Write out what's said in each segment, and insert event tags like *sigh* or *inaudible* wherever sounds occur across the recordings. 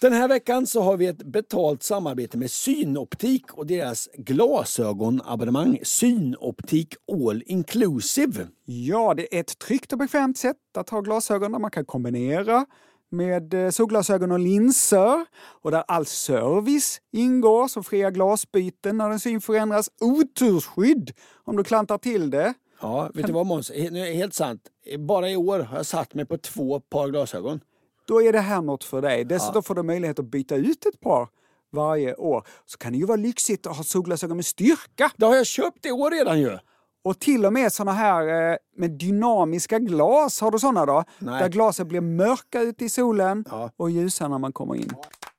Den här veckan så har vi ett betalt samarbete med Synoptik och deras glasögonabonnemang Synoptik All Inclusive. Ja, det är ett tryggt och bekvämt sätt att ha glasögon där man kan kombinera med eh, solglasögon och linser och där all service ingår som fria glasbyten när din syn förändras, otursskydd om du klantar till det. Ja, vet du vad Måns? Helt sant. Bara i år har jag satt mig på två par glasögon. Då är det här något för dig. Dessutom får du möjlighet att byta ut ett par varje år. Så kan det ju vara lyxigt att ha solglasögon med styrka. Det har jag köpt i år redan ju. Och till och med såna här eh, med dynamiska glas, har du såna då? Nej. Där glasen blir mörka ute i solen Ja. och ljusa när man kommer in.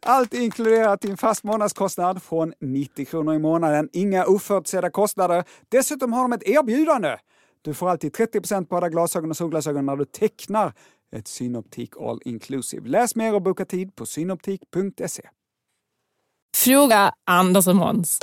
Allt inkluderat i en fast månadskostnad från 90 kronor i månaden. Inga oförutsedda kostnader. Dessutom har de ett erbjudande. Du får alltid 30% på alla glasögon och solglasögon när du tecknar ett Synoptik All Inclusive. Läs mer och boka tid på synoptik.se. Fråga Anders och Måns.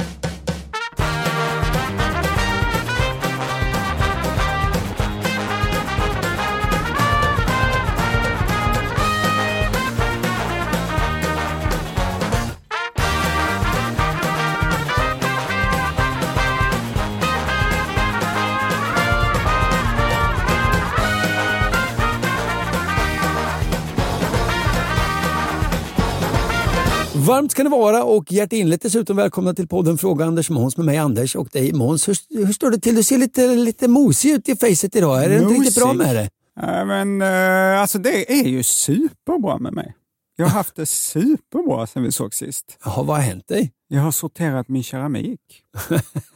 Varmt ska det vara och hjärtinligt dessutom välkomna till podden Fråga Anders Måns med mig Anders och dig Måns. Hur, hur står det till? Du ser lite, lite mosig ut i facet idag. Är det inte riktigt bra med det? Ja, men eh, alltså det är ju superbra med mig. Jag har haft det superbra sen vi såg sist. Jaha, vad har hänt dig? Jag har sorterat min keramik. *laughs*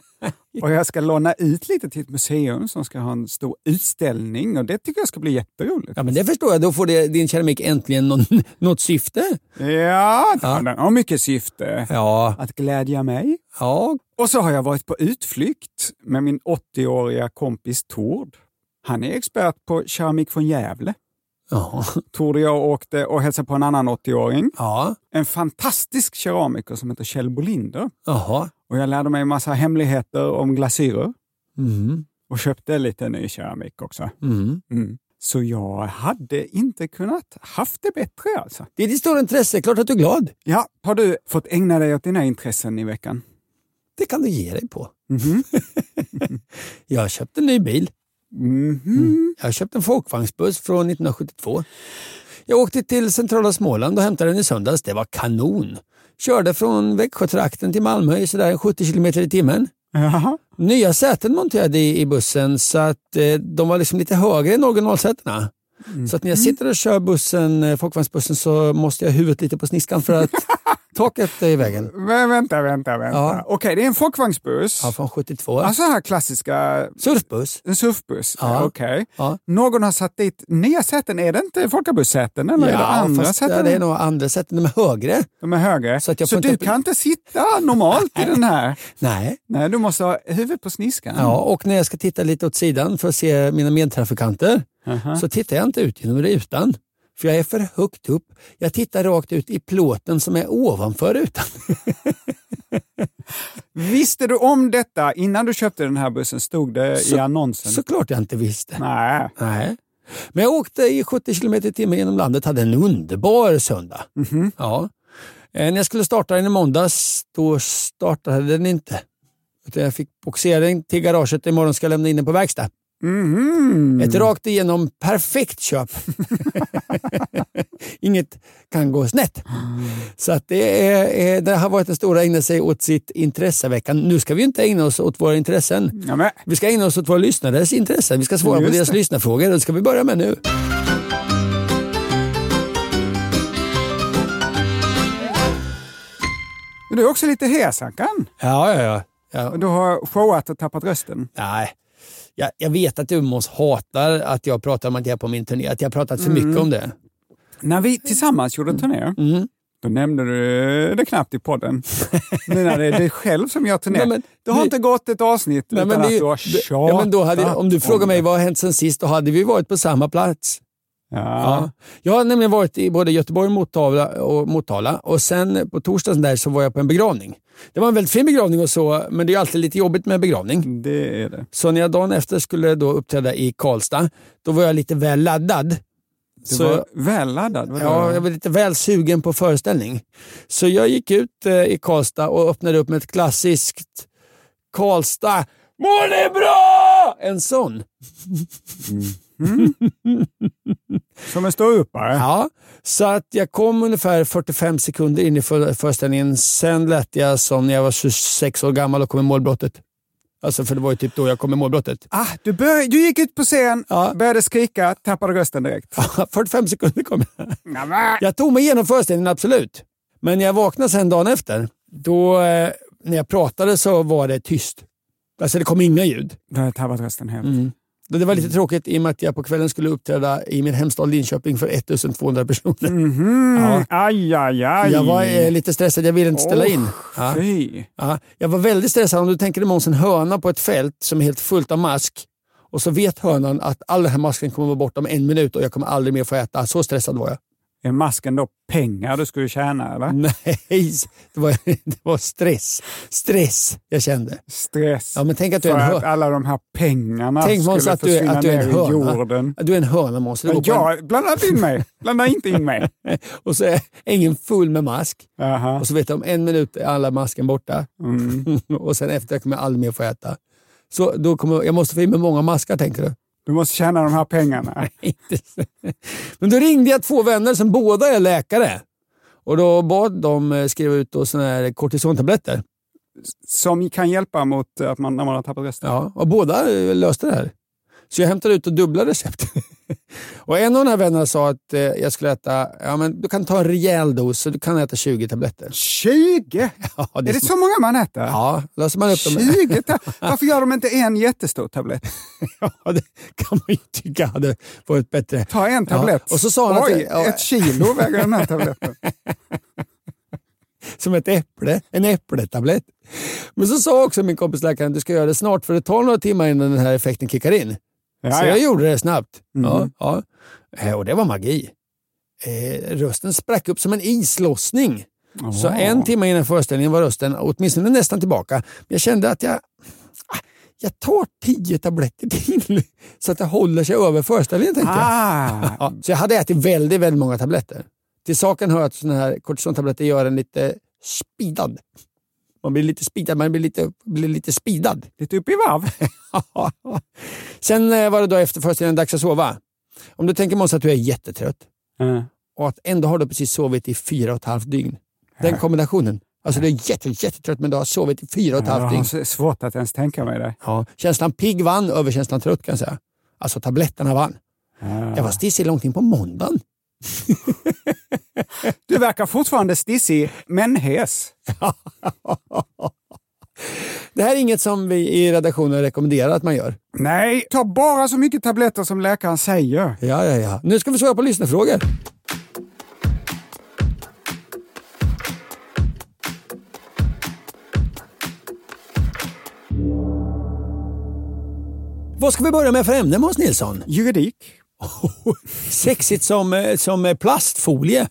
och jag ska låna ut lite till ett museum som ska ha en stor utställning och det tycker jag ska bli jätteroligt. Ja, men det förstår jag. Då får det, din keramik äntligen någon, *laughs* något syfte. Ja, den har mycket syfte. Ja, Att glädja mig. ja. Och så har jag varit på utflykt med min 80-åriga kompis Tord. Han är expert på keramik från Gävle. ja. Tord och jag åkte och hälsade på en annan 80-åring. ja. En fantastisk keramiker som heter Kjell Bolinder. Jaha. Och jag lärde mig en massa hemligheter om glasyrer. Mm. Och köpte lite ny keramik också. Mm. Mm. Så jag hade inte kunnat haft det bättre alltså. Det är ditt stora intresse. Klart att du är glad. Ja, har du fått ägna dig åt dina intressen i veckan? Det kan du ge dig på. Mhm. *laughs* Jag har köpt en ny bil. Mhm. Jag har köpt en folkvagnsbuss från 1972. Jag åkte till centrala Småland och hämtade den i söndags. Det var kanon. Körde från Växjötrakten till Malmö i sådär 70 kilometer i timmen. Jaha. Nya säten monterade i, i bussen så att eh, de var liksom lite högre än originalsätena. Så att när jag sitter och kör bussen, eh, folkvagnsbussen så måste jag ha huvudet lite på sniskan för att *laughs* taket är i vägen. Men vänta, vänta, vänta. Ja. Okej, det är en folkvagnsbuss. Ja, från 72. Alltså här klassiska, Surfbuss. en surfbuss. Ja. Okej. Ja. Någon har satt dit nya säten. Är det inte folkabussäten eller är det andra fast säten? ja, det är nog andra säten. De är högre. De är högre. Så Så, att jag får du inte- kan inte sitta normalt i den här? *laughs* Nej. Nej, du måste ha huvudet på sniskan. Ja, och när jag ska titta lite åt sidan för att se mina medtrafikanter Aha. så tittar jag inte ut genom rutan. För jag är för högt upp. Jag tittar rakt ut i plåten som är ovanför rutan. *laughs* Visste du om detta innan du köpte den här bussen? Stod det i Så- annonsen? Såklart jag inte visste. Nej. Nej. Men jag åkte i 70 km i timmen genom landet hade en underbar söndag. Mhm. Ja. Eh, När jag skulle starta den i måndags, då startade den inte. Utan jag fick boxera den till garaget. Imorgon ska jag lämna in den på verkstad. Mhm. Ett rakt igenom perfekt köp. *laughs* Inget kan gå snett. Så att det, är, det har varit stora att ägna sig åt sitt intresseveckan. Nu ska vi inte ägna oss åt våra intressen. Ja, Vi ska ägna oss åt våra lyssnares intressen. Vi ska svara på Just deras det. lyssnarfrågor. Det ska vi börja med nu. du är också lite hes, Ankan. Ja, ja, ja. ja. Du har showat och tappat rösten. Nej. Jag, jag vet att du Måns hatar att jag pratar om att jag är på min turné, att jag har pratat för mycket om det. När vi tillsammans gjorde turné, Mm. då nämnde du det knappt i podden. Nu när det är dig själv som gör turné. Men- det har det- inte gått ett avsnitt Nej, utan men det, att du har tjatat ja, men då hade, Om du frågar mig vad har hänt sen sist, då hade vi varit på samma plats. Ja. Ja. Jag har nämligen varit i både Göteborg och Motala och, Motala och sen på torsdagen där så var jag på en begravning. Det var en väldigt fin begravning och så, men det är alltid lite jobbigt med begravning. Det är det. Så när jag dagen efter skulle då uppträda i Karlstad, då var jag lite väl laddad. Du Så- var väl laddad. var Ja, jag var lite väl sugen på föreställning. Så jag gick ut eh, i Karlstad och öppnade upp med ett klassiskt Karlstad. Mår ni bra? En sån. *laughs* Som en ståuppare. Ja, så att jag kom ungefär 45 sekunder in i för- föreställningen. Sen lät jag som när jag var 26 år gammal och kom i målbrottet. Alltså för det var ju typ då jag kom i målbrottet. Ah, du, började, du gick ut på scen, Ja. började skrika, tappade rösten direkt. *laughs* 45 sekunder kom jag. Jag tog mig igenom föreställningen, absolut. Men när jag vaknade sen dagen efter, då eh, när jag pratade så var det tyst. Alltså det kom inga ljud. Du hade tappat rösten helt. Mm. Det var lite tråkigt i och med att jag på kvällen skulle uppträda i min hemstad Linköping för 1200 personer. Mhm. Ja. Aj, aj, aj. Jag var eh, lite stressad, jag ville inte ställa in. Ja. Ja, jag var väldigt stressad. Om du tänker dig Måns, en höna på ett fält som är helt fullt av mask och så vet hönan att all den här masken kommer vara borta om en minut och jag kommer aldrig mer få äta. Så stressad var jag. Är masken då pengar du skulle tjäna eller? *laughs* Nej, det var, det var stress. Stress jag kände. Stress. Ja, men tänk att du är för en att hö- alla de här pengarna Tänk Måns skulle att du, att du är en i höna. jorden. Du är en höna Måns. På en- blanda inte in mig. Blanda inte in mig. *laughs* Och så är ängen full med mask. Jaha. Och så vet jag om en minut är alla masken borta. Mm. *laughs* och sen efter kommer jag aldrig mer få äta. Så då kommer, jag måste få i mig många maskar tänker du? Du måste tjäna de här pengarna. *laughs* Men då ringde jag två vänner som båda är läkare. Och då bad de eh, skriva ut såna här kortisontabletter. Som kan hjälpa mot att man, när man har tappat rösten. Ja, och båda eh, löste det här. Så jag hämtade ut och dubbla recept. *laughs* *laughs* och en av de här vännerna sa att eh, jag skulle äta, ja men du kan ta en rejäl dos så du kan äta 20 tabletter. 20? *laughs* Ja, Är det så många man äter? Ja, löser man upp dem. 20? ta- *laughs* Varför gör de inte en jättestor tablett? Ja, det kan man ju tycka hade varit bättre. Ta en tablett. Ja, och så sa han att- Oj, ja. ett kilo väger den här tabletten. Som ett äpple, en äppletablett. Men så sa också min kompis läkaren att du ska göra det snart för det tar några timmar innan den här effekten kickar in. Ja, så ja. jag gjorde det snabbt. Ja, Mhm. ja. Eh, Och det var magi. Eh, rösten sprack upp som en islossning. Så Åh. en timme innan föreställningen var rösten åtminstone nästan tillbaka. Men jag kände att jag, ah, jag tar tio tabletter till *laughs* så att det håller sig över föreställningen. Tänkte jag. Ah, Ja, så jag hade ätit väldigt, väldigt många tabletter. Till saken hör att såna här kortisontabletter gör en lite speedad. Man blir lite speedad, man blir lite, blir lite speedad. lite upp i varv. *laughs* Sen eh, var det då efter föreställningen dags att sova. Om du tänker Måns att du är jättetrött Mm. och att ändå har du precis sovit i fyra och ett halvt dygn. Den kombinationen. Alltså du är jätte, jättetrött men du har sovit i fyra och ett Jag halvt har dygn. så svårt att ens tänka mig det. Ja. Känslan pigg vann över känslan trött kan jag säga. Alltså tabletterna vann. Ah. Jag var stissig långt in på måndagen. *laughs* Verkar fortfarande stissig, men hes. *laughs* Det här är inget som vi i redaktionen rekommenderar att man gör. Nej, ta bara så mycket tabletter som läkaren säger. Ja, ja, ja. Nu ska vi svara på lyssnarfrågor. Vad ska vi börja med för ämne Måns Nilsson? Juridik. *laughs* Sexigt som, eh, som plastfolie.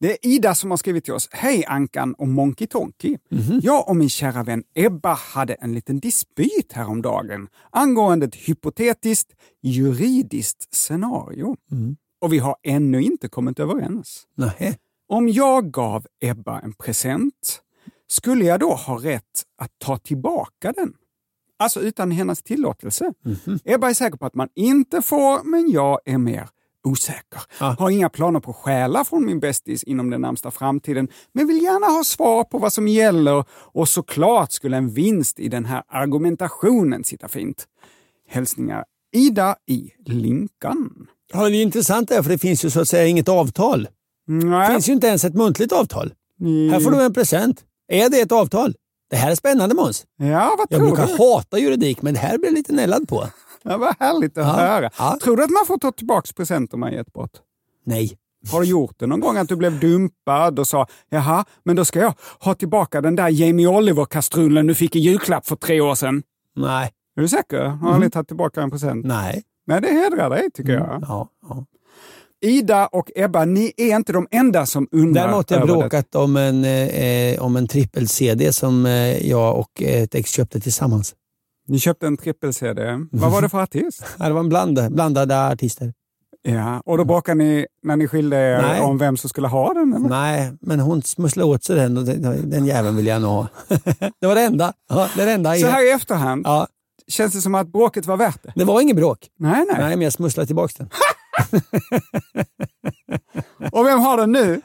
Det är Ida som har skrivit till oss. Hej Ankan och Monkey Tonky. Mhm. Jag och min kära vän Ebba hade en liten dispyt häromdagen angående ett hypotetiskt juridiskt scenario. Mm. Och vi har ännu inte kommit överens. Nej. Om jag gav Ebba en present, skulle jag då ha rätt att ta tillbaka den? Alltså utan hennes tillåtelse. Mhm. Ebba är säker på att man inte får, men jag är mer osäker. Ah. Har inga planer på att stjäla från min bästis inom den närmsta framtiden, men vill gärna ha svar på vad som gäller och såklart skulle en vinst i den här argumentationen sitta fint. Hälsningar Ida i Linkan. Ja, det är intressant där, för det finns ju så att säga inget avtal. Det Nej. finns ju inte ens ett muntligt avtal. Här får du en present. Är det ett avtal? Det här är spännande Måns. Ja, vad Jag tror brukar du? hata juridik, men det här blir jag lite nällad på. Ja, vad härligt att Ja, höra. ja. Tror du att man får ta tillbaka presenter man gett bort? Nej. Har du gjort det någon gång att du blev dumpad och sa jaha, men då ska jag ha tillbaka den där Jamie Oliver-kastrullen du fick i julklapp för tre år sedan? Nej. Är du säker? Har aldrig tagit tillbaka en present? Nej. Nej, det hedrar dig tycker jag. Ja, ja. Ida och Ebba, ni är inte de enda som undrar Däremot har jag det. bråkat om en, eh, om en trippel-CD som eh, jag och ett ex köpte tillsammans. Ni köpte en trippel-CD. Vad var det för artist? *laughs* Det var en bland, blandade artister. Ja, och då bråkade ni när ni skilde er Nej. om vem som skulle ha den? Eller? Nej, men hon smusslade åt sig den och den, den jäveln vill jag nog ha. *laughs* det var det enda. Ja, det, enda. Så här i efterhand, Ja, känns det som att bråket var värt det? det var ingen bråk. Nej, nej. Nej, men jag smusslade tillbaka den. *laughs* Och vem har den nu?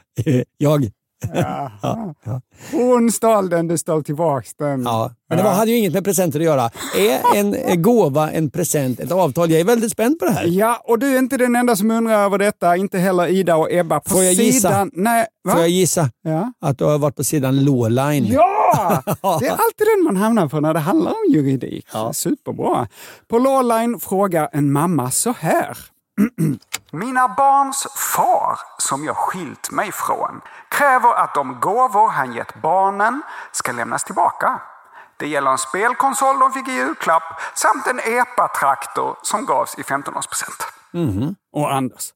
jag. Ja. ja. Hon stal den, du stal tillbaks den. Ja, men det var, hade ju inget med presenter att göra. Är en gåva en present, ett avtal? Jag är väldigt spänd på det här. Ja, och du är inte den enda som undrar över detta, inte heller Ida och Ebba. På Får jag sidan... gissa? Nej, va? Får jag gissa Ja. att du har varit på sidan Lawline? *laughs* Ja! Det är alltid den man hamnar på när det handlar om juridik. Superbra. På Lawline frågar en mamma så här. *clears throat* Mina barns far, som jag skilt mig från, kräver att de gåvor han gett barnen ska lämnas tillbaka. Det gäller en spelkonsol de fick i julklapp samt en EPA-traktor som gavs i 15-årspresent. Mhm. Och Anders,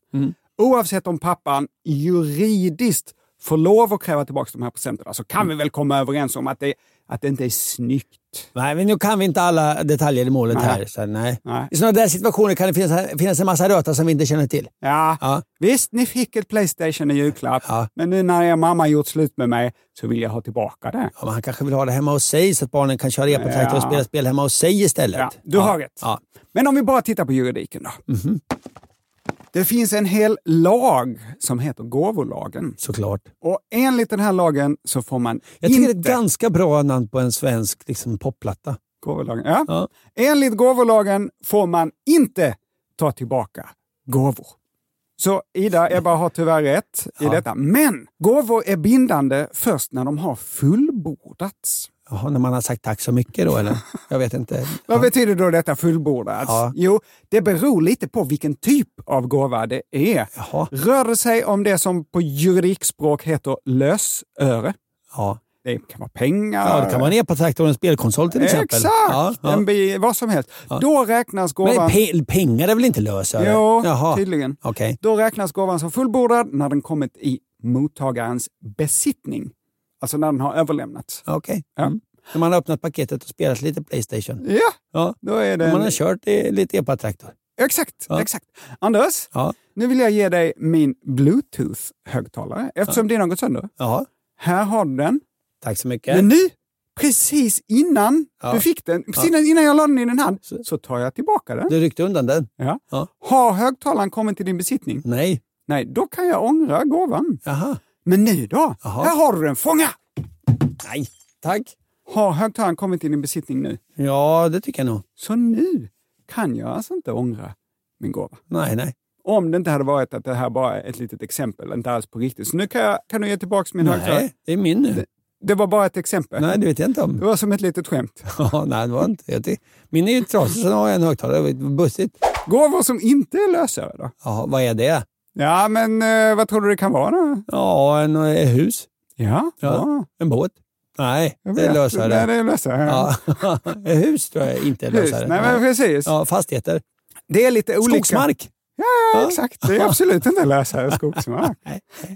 oavsett om pappan juridiskt får lov att kräva tillbaka de här presenterna så kan vi väl komma överens om att det, att det inte är snyggt. Nej, men nu kan vi inte alla detaljer i målet Nej. här. Så nej. Nej. I sådana där situationer kan det finnas, finnas en massa röta som vi inte känner till. Ja, Ja. visst ni fick ett Playstation i julklapp, Ja. men nu när er mamma gjort slut med mig så vill jag ha tillbaka det. Ja, men han kanske vill ha det hemma hos sig så att barnen kan köra epatraktor och Ja. spela spel hemma hos sig istället. Ja, du har rätt. Men om vi bara tittar på juridiken då. Det finns en hel lag som heter gåvolagen. Såklart. Och enligt den här lagen så får man Jag tycker inte... det är ett ganska bra namn på en svensk liksom, popplatta. Gåvolagen. Ja. Ja. Enligt gåvolagen får man inte ta tillbaka gåvor. Så Ida, Ebba har tyvärr rätt i Ja. detta. Men gåvor är bindande först när de har fullbordats. Jaha, när man har sagt tack så mycket då eller? *laughs* Jag vet inte. Vad Ja. betyder då detta fullbordats? Ja. Jo, det beror lite på vilken typ av gåva det är. Jaha. Rör det sig om det som på juridikspråk heter lösöre, Ja. det kan vara pengar, ja, det kan vara en och en spelkonsol till exempel. Exakt! Ja. En vad som helst. Då räknas gåvan... Men pe pengar är väl inte lösöre? Jo, Jaha. tydligen. Okej. Då räknas gåvan som fullbordad när den kommit i mottagarens besittning. Alltså när den har överlämnats. Okej. Ja. Mm. När man har öppnat paketet och spelat lite Playstation. Ja, Ja. då är det... När man har kört lite epatraktor. Exakt, Ja. exakt. Anders, Ja. nu vill jag ge dig min bluetooth-högtalare eftersom din har gått sönder. Jaha. Här har du den. Tack så mycket. Men nu, precis innan Ja. du fick den, precis innan jag la den i din hand, så tar jag tillbaka den. Du ryckte undan den? Ja. Ja. Har högtalaren kommit till din besittning? Nej. Nej, då kan jag ångra gåvan. Jaha. Men nu då? Jaha. Här har du den, fånga! Nej. Tack. Har högtalaren kommit till din besittning nu? Ja, det tycker jag nog. Så nu kan jag alltså inte ångra min gåva. Nej, nej. Om det inte hade varit att det här bara är ett litet exempel, inte alls på riktigt. Så nu kan, jag, kan du ge tillbaka min högtalare. Nej, det är min nu. Det var bara ett exempel. Nej, det vet jag inte Det om. var som ett litet skämt. *laughs* Ja, nej, det var inte. Jag Min är ju trasig, så har jag en högtalare. Det var bussigt. Gåvor som inte är lösöre då? Jaha, vad är det? Ja, men eh, vad tror du det kan vara? Ja, en, ett hus. Ja, Ja. En båt. Nej, det är lösare. Nej, det är lösare. Ja. *laughs* ett hus tror jag inte är Hus. lösare. Nej, men precis. Ja, fastigheter. Det är lite olika. Skogsmark. Ja, ja, exakt. Det är absolut inte lösare *laughs* skogsmark.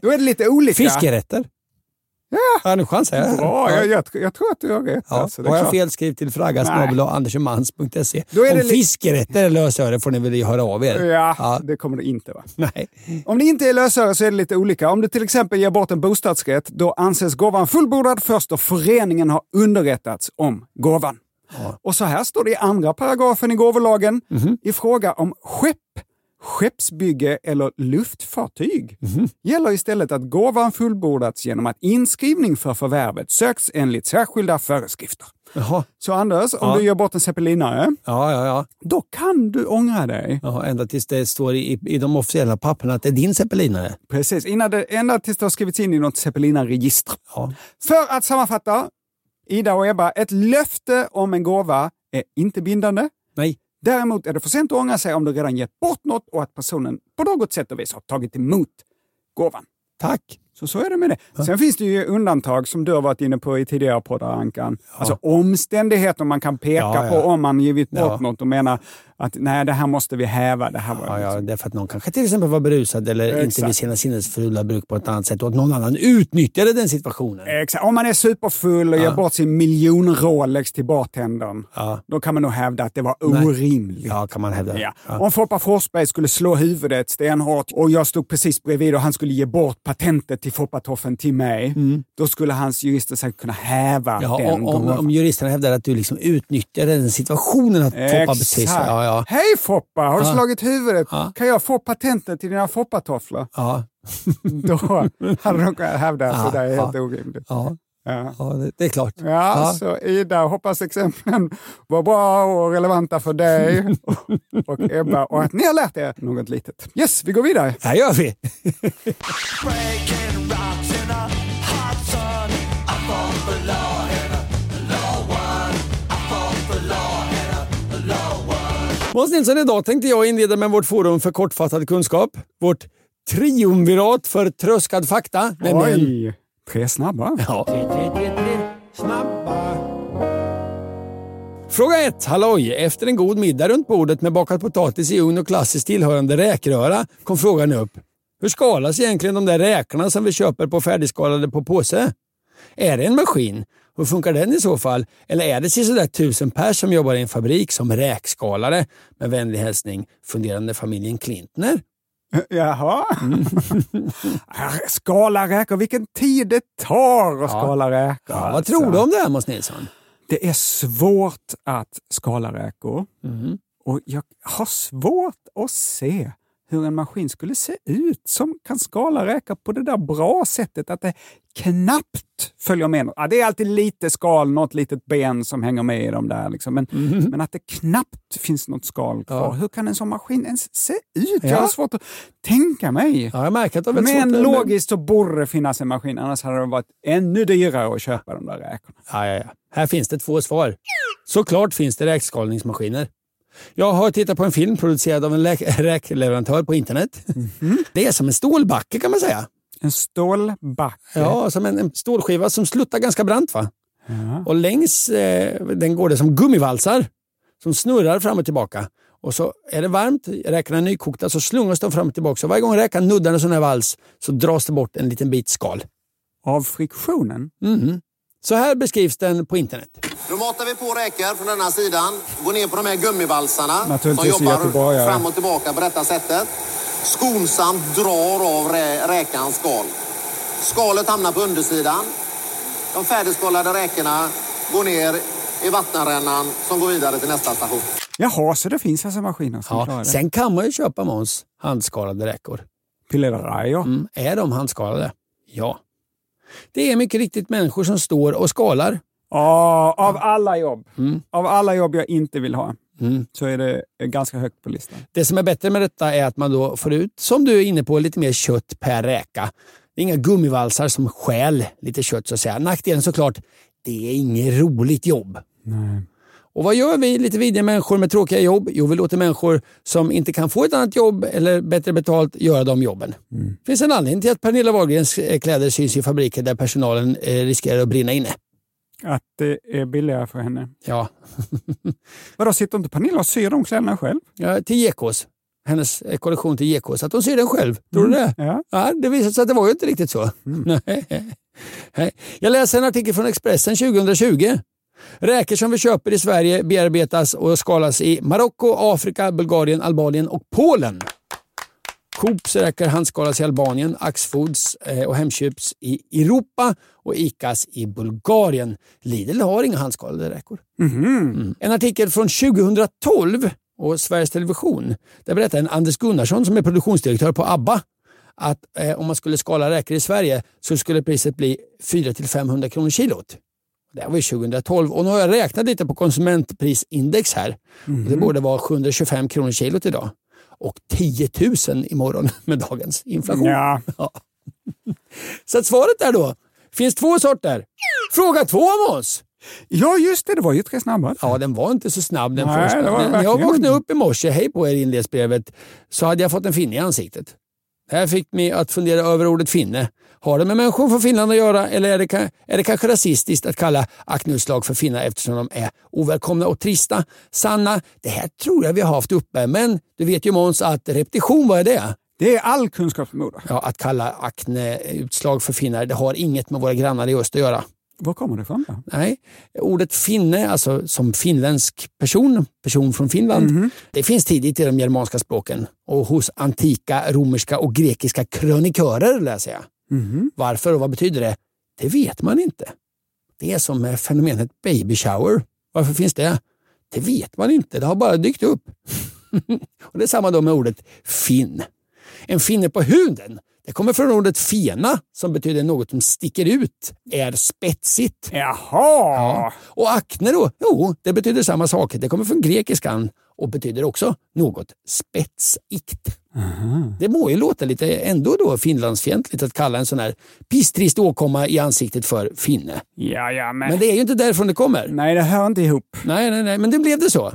Då är det lite olika. Fiskerätter. Ja, nu chansar jag. Bra, Ja. jag, jag, jag tror att du har rätt. Ja, alltså, har jag klart. fel skriv till fraga Nej. snabel andersömans.se. Då är Om li- fiskerätter är lösöre får ni väl höra av er. Ja, Ja. det kommer det inte vara. Nej. Om det inte är lösöre så är det lite olika. Om du till exempel ger bort en bostadsrätt, då anses gåvan fullbordad först då föreningen har underrättats om gåvan. Och så här står det i andra paragrafen i gåvolagen Mhm. i fråga om skepp, skeppsbygge eller luftfartyg. Mhm. Gäller istället att gåvan fullbordats genom att inskrivning för förvärvet söks enligt särskilda föreskrifter. Jaha. Så Anders, om Ja. du gör bort en zeppelinare, Ja, ja, ja. då kan du ångra dig. ja. Ända tills det står i, i de officiella papperna att det är din zeppelinare. Precis, innan det, ända tills det har skrivits in i något zeppelinarregister. Ja. För att sammanfatta, Ida och Ebba, ett löfte om en gåva är inte bindande. Nej. Däremot är det för sent att ångra sig om du redan gett bort något och att personen på något sätt och vis har tagit emot gåvan. Tack. Så så är det med det. Sen finns det ju undantag som du har varit inne på i tidigare poddar, Ankan. Alltså omständigheter man kan peka Ja, ja. på om man givit bort Ja. något och menar att nej, det här måste vi häva. Det här var Ja, ja, liksom- därför att någon kanske till exempel var berusad eller inte Exakt. vid sina sinnesfulla bruk på ett annat sätt och att någon annan utnyttjade den situationen. Exakt. Om man är superfull och ger bort sin miljon Rolex till bartendern, Ja. då kan man nog hävda att det var orimligt. Ja, kan man hävda. Ja. Ja. Om Foppa Forsberg skulle slå huvudet stenhårt och jag stod precis bredvid och han skulle ge bort patentet till Foppatoffen till mig, då skulle hans jurister säkert kunna häva Mm. Ja, den om, om, om juristerna hävdar att du liksom utnyttjade den situationen att Foppa precis... Ja, ja. Hej Foppa, har du Ja. slagit huvudet? Ja. Kan jag få patentet till dina Foppatofflor? Ja, *laughs* Då hade de kunnat hävda att Ja, det där är helt ja. orimligt. ja, Ja. ja det, det är klart. Ja, Ja. så Ida, hoppas exemplen var bra och relevanta för dig *laughs* och, Ebba och att ni har lärt er något litet. Yes, vi går vidare. Här gör vi. *laughs* Måns Nilsson, idag tänkte jag inleda med vårt forum för kortfattad kunskap. Vårt triumvirat för tröskad fakta. nämligen- Oj, tre snabba. Ja. Snabba. Fråga 1. Halloj! Efter en god middag runt bordet med bakad potatis i ugn och klassiskt tillhörande räkröra kom frågan upp. Hur skalas egentligen de där räkorna som vi köper på färdigskalade på påse? Är det en maskin? Hur funkar den i så fall? Eller är det sådär tusen pers som jobbar i en fabrik som räkskalare? Med vänlig hälsning, funderande familjen Klintner. *laughs* Jaha. *laughs* skala räkor, vilken tid det tar att skala räkor. Ja, vad alltså. tror du om det här Måns Nilsson? Det är svårt att skala räkor Mm. och jag har svårt att se hur en maskin skulle se ut som kan skala räkor på det där bra sättet att det knappt följer med. något. Ja, det är alltid lite skal, något litet ben som hänger med i de där. Liksom. Men, men att det knappt finns något skal kvar. Ja. Hur kan en sån maskin ens se ut? Jag Ja. har svårt att tänka mig. Ja, jag märker att det väldigt Men svårt. logiskt så borde det finnas en maskin, annars hade det varit ännu dyrare att köpa de där räkorna. Ja, ja, ja. Här finns det två svar. Såklart finns det räkskalningsmaskiner. Jag har tittat på en film producerad av en *laughs* räkleverantör på internet. Det är som en stålbacke kan man säga. En stålbacke. Ja, som en, en stålskiva som sluttar ganska brant. va? Och längs eh, den går det som gummivalsar som snurrar fram och tillbaka. Och så är det varmt, räkorna är nykokta, så slungas de fram och tillbaka. Så varje gång räkan nuddar en sån här vals så dras det bort en liten bit skal. Av friktionen? Mhm. Så här beskrivs den på internet. Då matar vi på räkor från denna sidan, går ner på de här gummivalsarna Naturligtvis som jobbar göteborgare. fram och tillbaka på detta sättet. Skonsamt drar av rä räkans skal. Skalet hamnar på undersidan. De färdigskalade räkorna går ner i vattenrännan som går vidare till nästa station. Jaha, så det finns alltså maskiner som klarar Ja, det? sen kan man ju köpa Måns handskadade räkor. Pillerajo. Mm, är de handskalade? Ja. Det är mycket riktigt människor som står och skalar. Ja, av alla jobb. Mm. Av alla jobb jag inte vill ha, så är det ganska högt på listan. Det som är bättre med detta är att man då får ut, som du är inne på, lite mer kött per räka. Det är inga gummivalsar som stjäl lite kött så att säga. Nackdelen såklart, det är inget roligt jobb. Och vad gör vi lite vidriga människor med tråkiga jobb? Jo, vi låter människor som inte kan få ett annat jobb eller bättre betalt göra de jobben. Det finns en anledning till att Pernilla Wahlgrens eh, kläder syns i fabriker där personalen eh, riskerar att brinna inne. Att det är billigare för henne. Ja, *laughs* Vadå, sitter inte Pernilla och syr de kläderna själv? ja till Gekås. Hennes eh, kollektion till Gekås. Att hon syr den själv. Tror du det? Ja. Ja, det visade sig att det var ju inte riktigt så. *laughs* Nej. Nej. Jag läser en artikel från Expressen 2020. Räkor som vi köper i Sverige bearbetas och skalas i Marocko, Afrika, Bulgarien, Albanien och Polen. Coops räkor handskalas i Albanien, Axfoods eh, och Hemköps i Europa och Icas i Bulgarien. Lidl har inga handskalade räkor. Mm. En artikel från 2012 och Sveriges Television. Där berättar en Anders Gunnarsson som är produktionsdirektör på ABBA att eh, om man skulle skala räkor i Sverige så skulle priset bli 400-500 kronor kilot. Det här var ju 2012 och nu har jag räknat lite på konsumentprisindex här. Och det borde vara 725 kronor kilot idag och 10 000 imorgon *laughs* med dagens inflation. Ja. Så att svaret är då, finns två sorter. Fråga två om oss. ja, just det. Det var ju tre snabba. Ja, den var inte så snabb den Nej, första. När jag vaknade upp i morse, hej på er inledningsbrevet, så hade jag fått en finne i ansiktet. Det här fick mig att fundera över ordet finne. Har det med människor från Finland att göra eller är det, är det kanske rasistiskt att kalla Acneutslag för finnar eftersom de är ovälkomna och trista? Sanna, det här tror jag vi har haft uppe, men du vet ju Måns att repetition, vad är det? Det är all kunskap som moder. Ja, att kalla akneutslag för finnar, det har inget med våra grannar i öst att göra. Var kommer det ifrån då? Nej, ordet finne, alltså som finländsk person, person från Finland, det finns tidigt i de germanska språken och hos antika romerska och grekiska krönikörer läser jag. Varför och vad betyder det? Det vet man inte. Det är som med fenomenet baby shower. Varför finns det? Det vet man inte, det har bara dykt upp. *laughs* och Det är samma då med ordet finn. En finne på huden, det kommer från ordet fena som betyder något som sticker ut, är spetsigt. Jaha! Ja. Och akne då? Jo, det betyder samma sak. Det kommer från grekiskan och betyder också något spetsigt. Det må ju låta lite ändå då finlandsfientligt att kalla en sån här pisstrist åkomma i ansiktet för finne. Ja, ja, men... Men det är ju inte därifrån det kommer. Nej, det hör inte ihop. Nej, nej, nej, men det blev det så.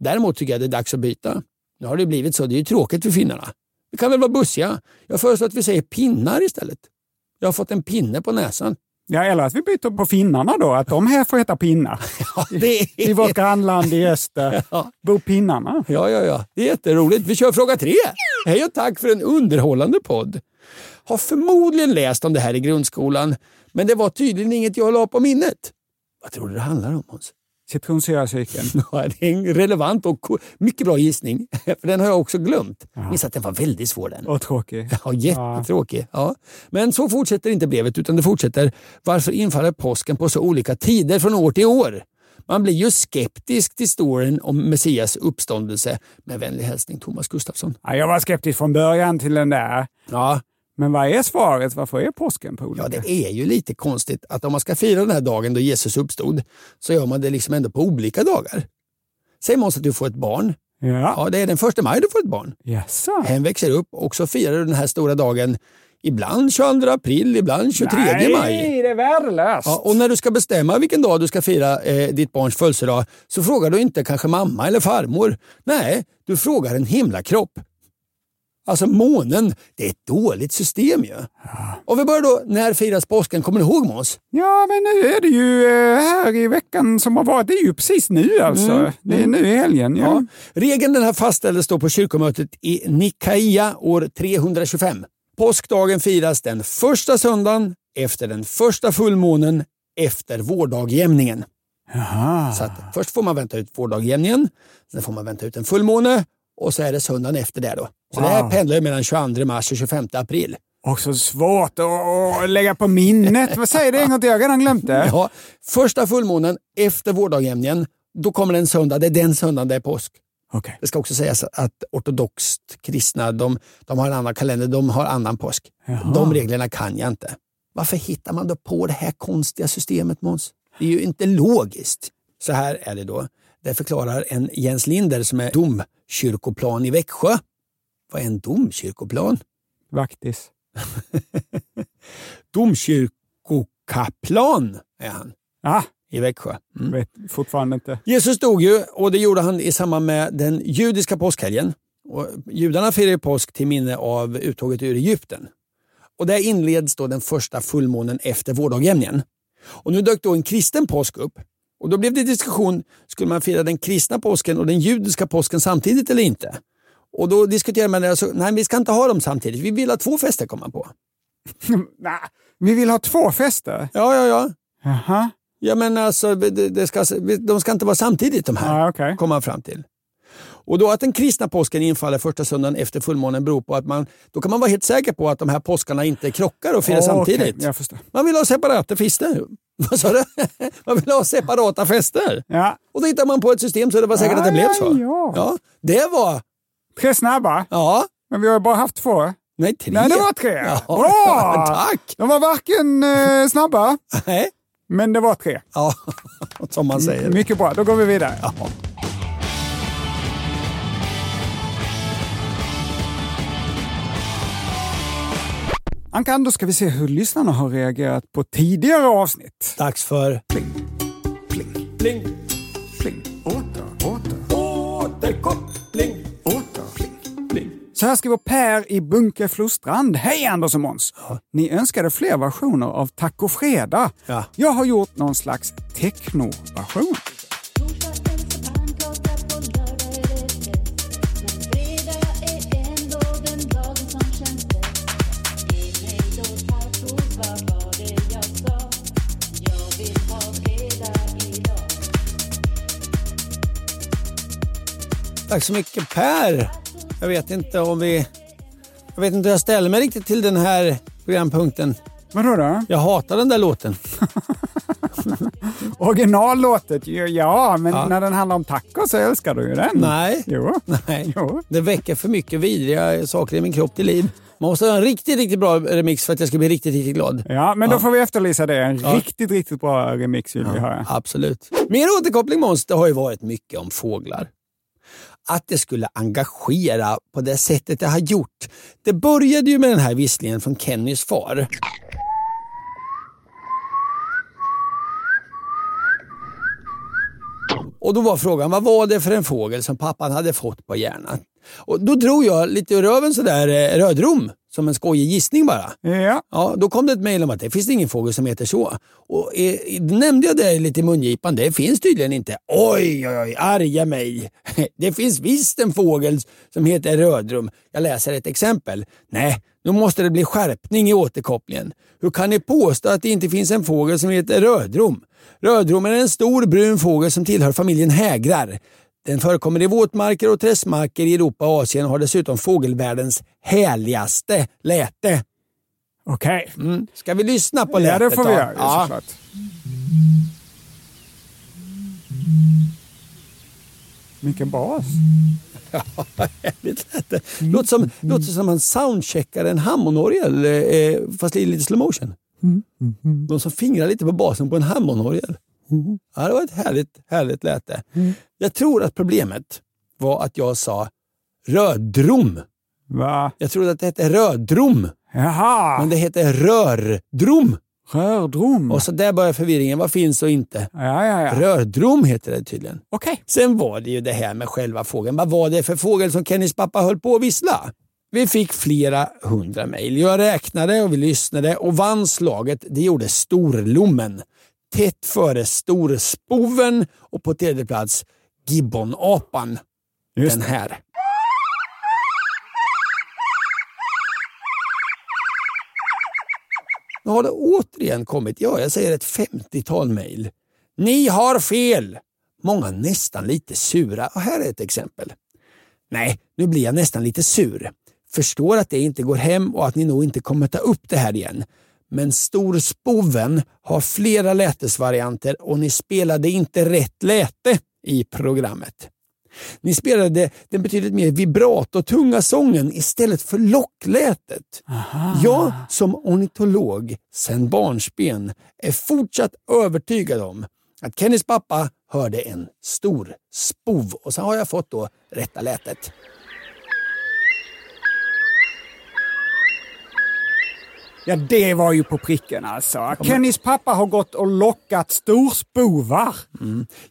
Däremot tycker jag det är dags att byta. Nu har det blivit så. Det är ju tråkigt för finnarna. Vi kan väl vara bussiga. Jag föreslår att vi säger pinnar istället. Jag har fått en pinne på näsan. Ja, eller att vi byter på finnarna då, att de här får heta pinnar. *laughs* Ja, det är... I vårt grannland i öster *laughs* Ja. bor pinnarna. Ja, ja, ja. Det är jätteroligt. Vi kör fråga tre. Hej och tack för en underhållande podd. Har förmodligen läst om det här i grundskolan, men det var tydligen inget jag la på minnet. Vad tror du det handlar om Måns? Citronsyracykeln. *laughs* Ja, det är en relevant och mycket bra gissning. *laughs* För den har jag också glömt. Jag minns att den var väldigt svår den. Och tråkig. *laughs* Ja, jättetråkig. Ja. Men så fortsätter inte brevet utan det fortsätter. Varför infaller påsken på så olika tider från år till år? Man blir ju skeptisk till storyn om Messias uppståndelse. Med vänlig hälsning Thomas Gustafsson. Ja, jag var skeptisk från början till den där. Ja, Men vad är svaret? Varför är påsken på olika? ja, det är ju lite konstigt att om man ska fira den här dagen då Jesus uppstod så gör man det liksom ändå på olika dagar. Säg Måns att du får ett barn. Ja. Ja, det är den första maj du får ett barn. Jaså? Hen växer upp och så firar du den här stora dagen ibland 22 april, ibland 23 Nej, maj. det är värdelöst. Ja, och när du ska bestämma vilken dag du ska fira eh, ditt barns födelsedag så frågar du inte kanske mamma eller farmor. Nej, du frågar en himlakropp. Alltså månen, det är ett dåligt system ju. Och vi börjar då, när firas påsken? Kommer du ihåg Måns? Ja, men nu är det ju eh, här i veckan som har varit. Det är ju precis nu alltså. Mm, Det är nu i helgen. Ja. Ja. Regeln den här fastställdes då på kyrkomötet i Nikaia år 325. Påskdagen firas den första söndagen efter den första fullmånen efter vårdagjämningen. Jaha. Så först får man vänta ut vårdagjämningen, sen får man vänta ut en fullmåne och så är det söndagen efter det. Då. Så det här Wow. pendlar mellan 22 mars och 25 april. Också svårt att, lägga på minnet. Vad säger det en gång till? Jag har redan glömt det. *laughs* Ja, första fullmånen efter vårdagjämningen, då kommer det en söndag. Det är den söndagen det är påsk. Okej. Det ska också sägas att ortodoxt kristna de, de har en annan kalender, de har annan påsk. Jaha. De reglerna kan jag inte. Varför hittar man då på det här konstiga systemet Måns? Det är ju inte logiskt. Så här är det då. Det förklarar en Jens Linder som är domkyrkoplan i Växjö. Vad är en domkyrkoplan? Vaktis. *laughs* Domkyrkokaplan är han Ah, i Växjö. Mm. vet fortfarande inte. Jesus dog ju och det gjorde han i samband med den judiska påskhelgen. Och judarna firar påsk till minne av uttåget ur Egypten. Och där inleds då den första fullmånen efter vårdagjämningen. Och nu dök då en kristen påsk upp. Och då blev det diskussion, skulle man fira den kristna påsken och den judiska påsken samtidigt eller inte? Och då diskuterar man, alltså, nej vi ska inte ha dem samtidigt, vi vill ha två fester komma på. *laughs* Nej, vi vill ha två fester. Ja, ja, ja. Jaha. Ja men alltså, det, det ska, de ska inte vara samtidigt de här. Ja, okej. kom man fram till. Och då att den kristna påsken infaller första söndagen efter fullmånen beror på att man, då kan man vara helt säker på att de här påskarna inte krockar och firar Okej, samtidigt. Jag förstår. Man vill ha separata fester. *laughs* Vad sa du? *laughs* Man vill ha separata fester. Ja. Och då hittar man på ett system så det var säkert Ja, att det blev ja, så. ja. det var, Tre snabba, ja, men vi har bara haft två. nej tre. Nej, det var tre. Ja, Bra! *laughs* tack! De var varken eh, snabba, Nej. men det var tre. Ja, som man säger. Mycket bra, då går vi vidare. Ja. Ankan, då ska vi se hur lyssnarna har reagerat på tidigare avsnitt. Dags för Pling, bling, pling. Åter, åter, återkoppling. åter, pling, pling. Så här skriver Per i Bunkeflostrand. Hej Anders och Måns! Ni önskade fler versioner av Taco Fredag. Ja. Jag har gjort någon slags techno-version. Tack så mycket Per. Jag vet inte om vi... Jag vet inte hur jag ställer mig riktigt till den här programpunkten. Vadå då? Jag hatar den där låten. *laughs* Originallåtet, ja, men Ja. när den handlar om tacos så älskar du ju den. Nej. Jo. Nej. Jo. Det väcker för mycket vidriga saker i min kropp till liv. Man måste ha en riktigt, riktigt bra remix för att jag ska bli riktigt, riktigt glad. Ja, men då Ja. får vi efterlysa det. En Ja. riktigt, riktigt bra remix vill vi höra. Absolut. Mer återkoppling Måns, det har ju varit mycket om fåglar. Att det skulle engagera på det sättet det har gjort. Det började ju med den här visslingen från Kennys far. Och då var frågan, vad var det för en fågel som pappan hade fått på hjärnan? Och då drog jag lite ur röven sådär eh, rödrom, som en skojig gissning bara. Ja. Ja, då kom det ett mejl om att det finns ingen fågel som heter så. Och eh, nämnde jag det lite i mungipan. Det finns tydligen inte. Oj, oj, oj, arga mig. *laughs* Det finns visst en fågel som heter rödrum. Jag läser ett exempel. Nej, nu måste det bli skärpning i återkopplingen. Hur kan ni påstå att det inte finns en fågel som heter rödrom? Rödrom är en stor brun fågel som tillhör familjen hägrar. Den förekommer i våtmarker och träskmarker i Europa och Asien och har dessutom fågelvärldens härligaste läte. Okej. Mm. Ska vi lyssna på Ja, lätet det får vi göra Ja. såklart. Vilken bas. *laughs* Härligt läte. Låter som, låter som man soundcheckar en Hammondorgel eh, fast i lite slow motion. De som fingrar lite på basen på en Hammondorgel. Ja, det var ett härligt, härligt läte. Jag tror att problemet var att jag sa rödrom. Va? Jag trodde att det hette rödrom, Jaha. men det heter rördrom. Rördrom. Och så där börjar förvirringen. Vad finns och inte? Ja, ja, ja. Rördrom heter det tydligen. Okej. Sen var det ju det här med själva fågeln. Vad var det för fågel som Kennys pappa höll på att vissla? Vi fick flera hundra mejl. Jag räknade och vi lyssnade och vann slaget. Det gjorde storlommen. Tätt före storspoven och på tredje plats gibbonapan. Just Den här. Nu har det återigen kommit, ja jag säger ett 50-tal mejl. Ni har fel! Många nästan lite sura. Och här är ett exempel. Nej, nu blir jag nästan lite sur. Förstår att det inte går hem och att ni nog inte kommer ta upp det här igen. Men Storspoven har flera lätesvarianter och ni spelade inte rätt läte i programmet. Ni spelade den betydligt mer vibrato-tunga sången istället för locklätet. Jag som ornitolog sedan barnsben är fortsatt övertygad om att Kennys pappa hörde en stor spov och så har jag fått då rätta lätet. Ja, det var ju på pricken alltså. Kennys pappa har gått och lockat storspovar.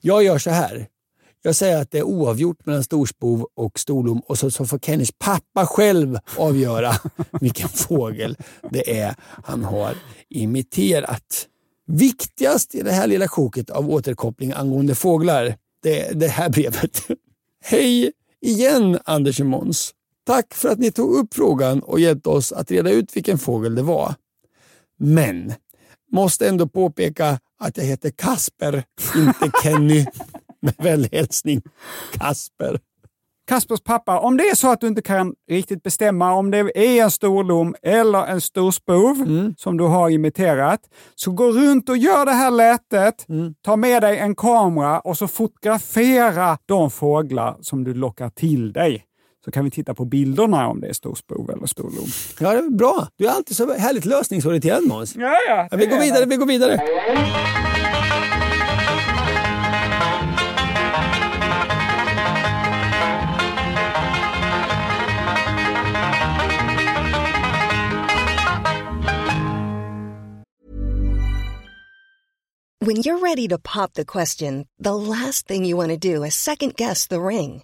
Jag gör så här. Jag säger att det är oavgjort mellan storspov och storlom och så, så får Kennys pappa själv avgöra *laughs* vilken fågel det är han har imiterat. Viktigast i det här lilla sjoket av återkoppling angående fåglar, det är det här brevet. *laughs* Hej igen Anders och Måns. Tack för att ni tog upp frågan och hjälpte oss att reda ut vilken fågel det var. Men måste ändå påpeka att jag heter Kasper, inte *laughs* Kenny. Med vänlig hälsning Kasper. Kaspers pappa, om det är så att du inte kan riktigt bestämma om det är en storlom eller en storspov som du har imiterat, så gå runt och gör det här lätet, ta med dig en kamera och så fotografera de fåglar som du lockar till dig. Så kan vi titta på bilderna om det är storspov eller storlom. Ja, det är bra. Du är alltid så härligt lösningsorienterad Måns. Ja, ja. Ja, vi går vidare, vi går vidare. When you're ready to pop the question, the last thing you want to do is second guess the ring.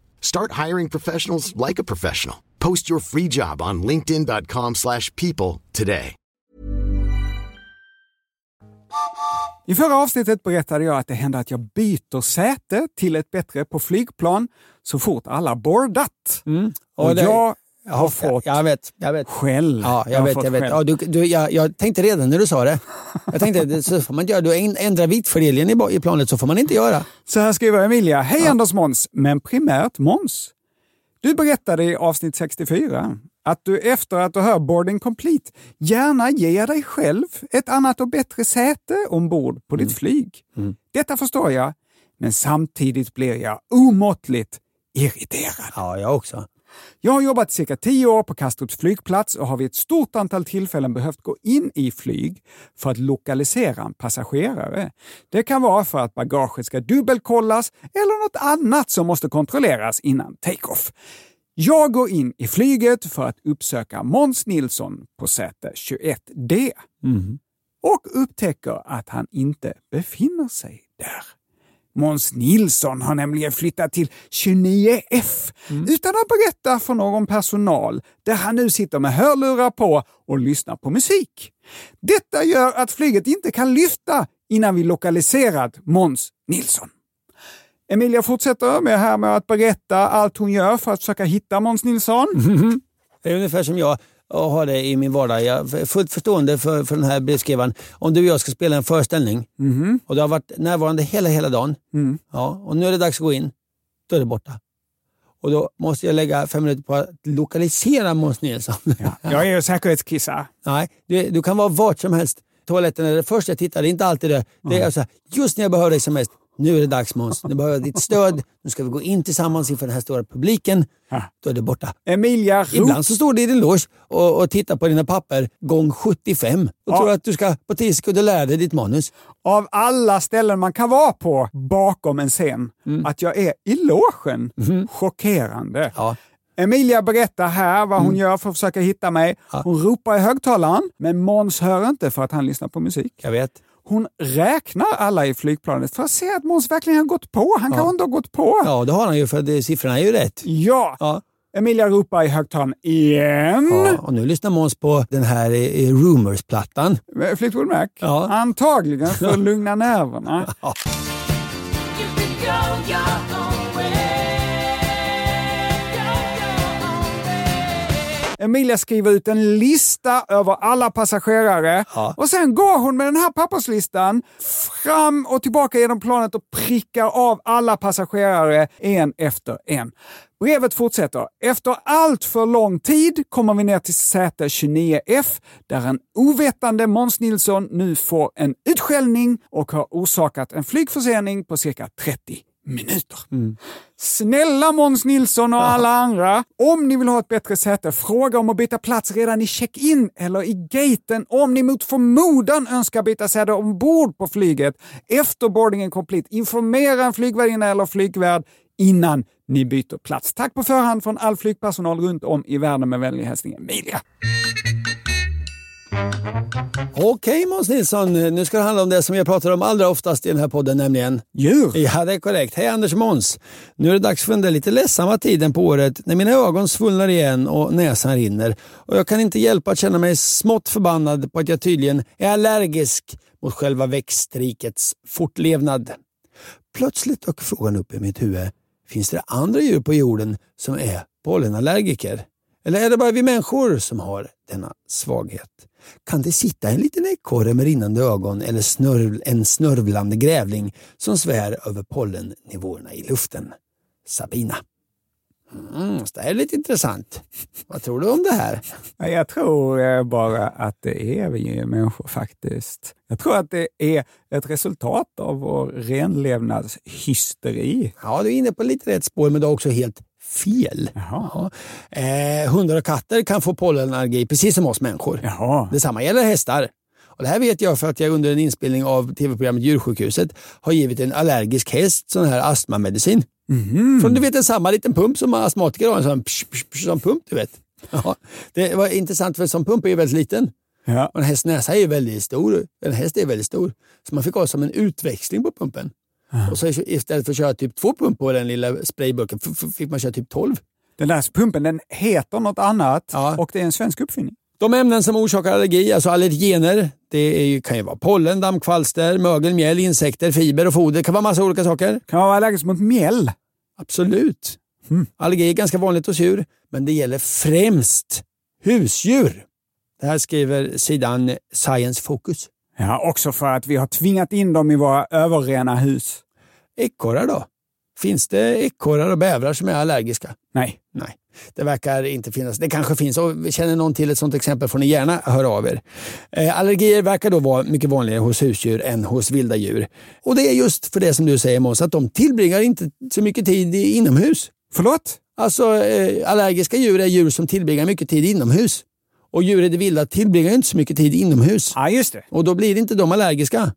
Start hiring professionals like a professional. Post your free job on linkedin.com/people slash people today. I förra avsnittet berättade jag att det hände att jag byter säte till ett bättre på flygplan så fort alla bordat. Och, Och det- jag Ja, har fått Jag vet. Jag vet. skäll. Ja, jag, har vet, jag vet. skäll. Ja, du, du, jag, jag tänkte redan när du sa det. Jag tänkte, så får man inte göra. Du änd- ändrar viktfördelningen i, i planet, så får man inte göra. Så här skriver Emilia. Hej Anders Måns, men primärt Måns. Du berättade i avsnitt 64 att du efter att du hör Boarding Complete gärna ger dig själv ett annat och bättre säte ombord på ditt flyg. Detta förstår jag, men samtidigt blir jag omåttligt irriterad. Ja, jag också. Jag har jobbat cirka tio år på Kastrups flygplats och har vid ett stort antal tillfällen behövt gå in i flyg för att lokalisera en passagerare. Det kan vara för att bagaget ska dubbelkollas eller något annat som måste kontrolleras innan take-off. Jag går in i flyget för att uppsöka Måns Nilsson på säte 21D och upptäcker att han inte befinner sig där. Måns Nilsson har nämligen flyttat till 29F utan att berätta för någon personal där han nu sitter med hörlurar på och lyssnar på musik. Detta gör att flyget inte kan lyfta innan vi lokaliserat Måns Nilsson. Emilia fortsätter med, här med att berätta allt hon gör för att försöka hitta Måns Nilsson. Det är ungefär som jag har det i min vardag. Jag är fullt förstående för, för den här brevskrivaren. Om du och jag ska spela en föreställning och du har varit närvarande hela, hela dagen ja, och nu är det dags att gå in, då är det borta. Och då måste jag lägga fem minuter på att lokalisera Måns Nilsson. Jag är ju säkerhetskissare. Nej, du, du kan vara vart som helst. Toaletten är det första jag tittar, det är inte alltid det. Det är så här, just när jag behöver dig som mest. Nu är det dags Måns, nu behöver jag ditt stöd. Nu ska vi gå in tillsammans inför den här stora publiken. Då är det borta. Emilia rop- Ibland så står du i din loge och, och tittar på dina papper gång 75 och Ja. tror att du ska på 10 sekunder lära dig ditt manus. av alla ställen man kan vara på bakom en scen, att jag är i logen. Chockerande. Ja. Emilia berättar här vad hon gör för att försöka hitta mig. Hon ropar i högtalaren, men Måns hör inte för att han lyssnar på musik. Jag vet. Hon räknar alla i flygplanet för att se att Måns verkligen har gått på. Han kanske inte har gått på. Ja, det har han ju för det, siffrorna är ju rätt. Ja. Ja. Emilia ropar i högtalaren igen. Ja, och nu lyssnar Måns på den här eh, Rumors-plattan. Med Fleetwood Mac. Ja. Antagligen för att *laughs* lugna nerverna. Emilia skriver ut en lista över alla passagerare Ja. och sen går hon med den här papperslistan fram och tillbaka genom planet och prickar av alla passagerare en efter en. Brevet fortsätter. Efter allt för lång tid kommer vi ner till säte 29F där en ovetande Måns Nilsson nu får en utskällning och har orsakat en flygförsening på cirka 30 minuter. Snälla Måns Nilsson och alla andra, om ni vill ha ett bättre säte, fråga om att byta plats redan i check-in eller i gaten. Om ni mot förmodan önskar byta säte ombord på flyget efter boardingen complete, informera en flygvärdinna eller flygvärd innan ni byter plats. Tack på förhand från all flygpersonal runt om i världen med vänlig hälsning Emilia. Okej Måns Nilsson, nu ska det handla om det som jag pratar om allra oftast i den här podden, nämligen Djur. Ja, det är korrekt. Hej Anders Måns. Nu är det dags för den där lite ledsamma tiden på året när mina ögon svullnar igen och näsan rinner. Och jag kan inte hjälpa att känna mig smått förbannad på att jag tydligen är allergisk mot själva växtrikets fortlevnad. Plötsligt dök frågan upp i mitt huvud. Finns det andra djur på jorden som är pollenallergiker? Eller är det bara vi människor som har denna svaghet? Kan det sitta en liten ekorre med rinnande ögon eller snörv, en snörvlande grävling som svär över pollennivåerna i luften? Sabina. Mm, det är lite intressant. Vad tror du om det här? Ja, Jag tror eh, bara att det är vi människor faktiskt. Jag tror att det är ett resultat av vår renlevnadshysteri. Ja, du är inne på lite rätt spår, men du har också helt fel. Ja. Eh, hundar och katter kan få pollenallergi precis som oss människor. Jaha. Detsamma gäller hästar. Och det här vet jag för att jag under en inspelning av tv-programmet Djursjukhuset har givit en allergisk häst sån här astmamedicin. Från du vet en samma liten pump som astmatiker har, en sån psh, psh, psh, sån pump du vet. Ja, det var intressant för en sån pump är ju väldigt liten. Ja. Och en hästs näsa är ju väldigt stor. En häst är väldigt stor. Så man fick ha som en utväxling på pumpen. Och så istället för att köra typ två pump på den lilla sprayburken fick man köra typ 12. Den där pumpen den heter något annat Ja. och det är en svensk uppfinning. De ämnen som orsakar allergi, alltså allergener, det ju, kan ju vara pollen, dammkvalster, mögel, mjäll, insekter, fiber och foder. Det kan vara massa olika saker. Kan man vara allergisk mot mjäll? Absolut. Allergi är ganska vanligt hos djur, men det gäller främst husdjur. Det här skriver sidan Science Focus. Ja, också för att vi har tvingat in dem i våra överrena hus. Ekorrar då? Finns det ekorrar och bävrar som är allergiska? Nej. Nej, det verkar inte finnas. Det kanske finns och känner någon till ett sånt exempel får ni gärna höra av er. Eh, allergier verkar då vara mycket vanligare hos husdjur än hos vilda djur. Och det är just för det som du säger Måns, att de tillbringar inte så mycket tid inomhus. Förlåt? Alltså eh, allergiska djur är djur som tillbringar mycket tid inomhus. Och djur i det vilda tillbringar inte så mycket tid inomhus. Ja, just det. Och då blir inte de allergiska.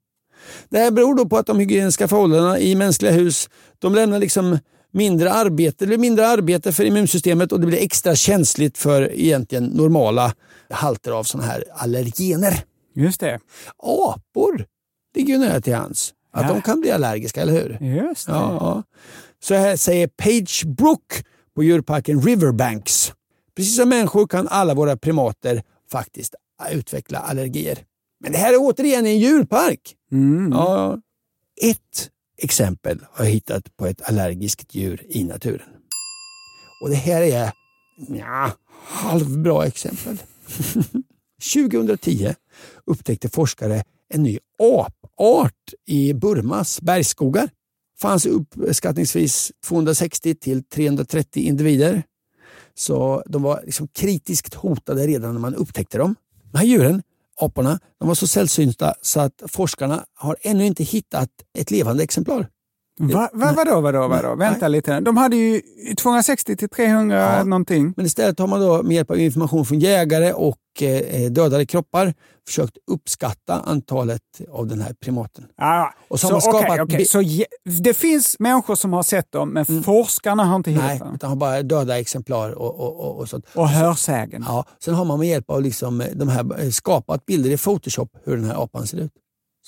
Det här beror då på att de hygieniska förhållandena i mänskliga hus de lämnar liksom mindre arbete, eller mindre arbete för immunsystemet och det blir extra känsligt för egentligen normala halter av sådana här allergener. Just det. Apor ligger ju nära till hands. Att Ja. de kan bli allergiska, eller hur? Just det. Ja, ja. Så här säger Page Brook på djurparken Riverbanks. Precis som människor kan alla våra primater faktiskt utveckla allergier. Men det här är återigen en djurpark. Ja, ett exempel har jag hittat på ett allergiskt djur i naturen. Och det här är ja, halvbra exempel. *laughs* 2010 upptäckte forskare en ny apart i Burmas bergsskogar. fanns uppskattningsvis 260 till 330 individer. Så de var liksom kritiskt hotade redan när man upptäckte dem. De här djuren, aporna, de var så sällsynta så att forskarna har ännu inte hittat ett levande exemplar. Va, va, vadå, vadå, vadå? Vänta lite. De hade ju 260 till 300 Ja. någonting. Men istället har man då med hjälp av information från jägare och eh, dödade kroppar försökt uppskatta antalet av den här primaten. Ja, Och så, så har man skapat okej. bi- så det finns människor som har sett dem, men forskarna har inte hittat Nej, dem. utan har bara döda exemplar och, och, och, och sånt. Och hörsägen. Ja, sen har man med hjälp av liksom eh, de här eh, skapat bilder i Photoshop hur den här apan ser ut.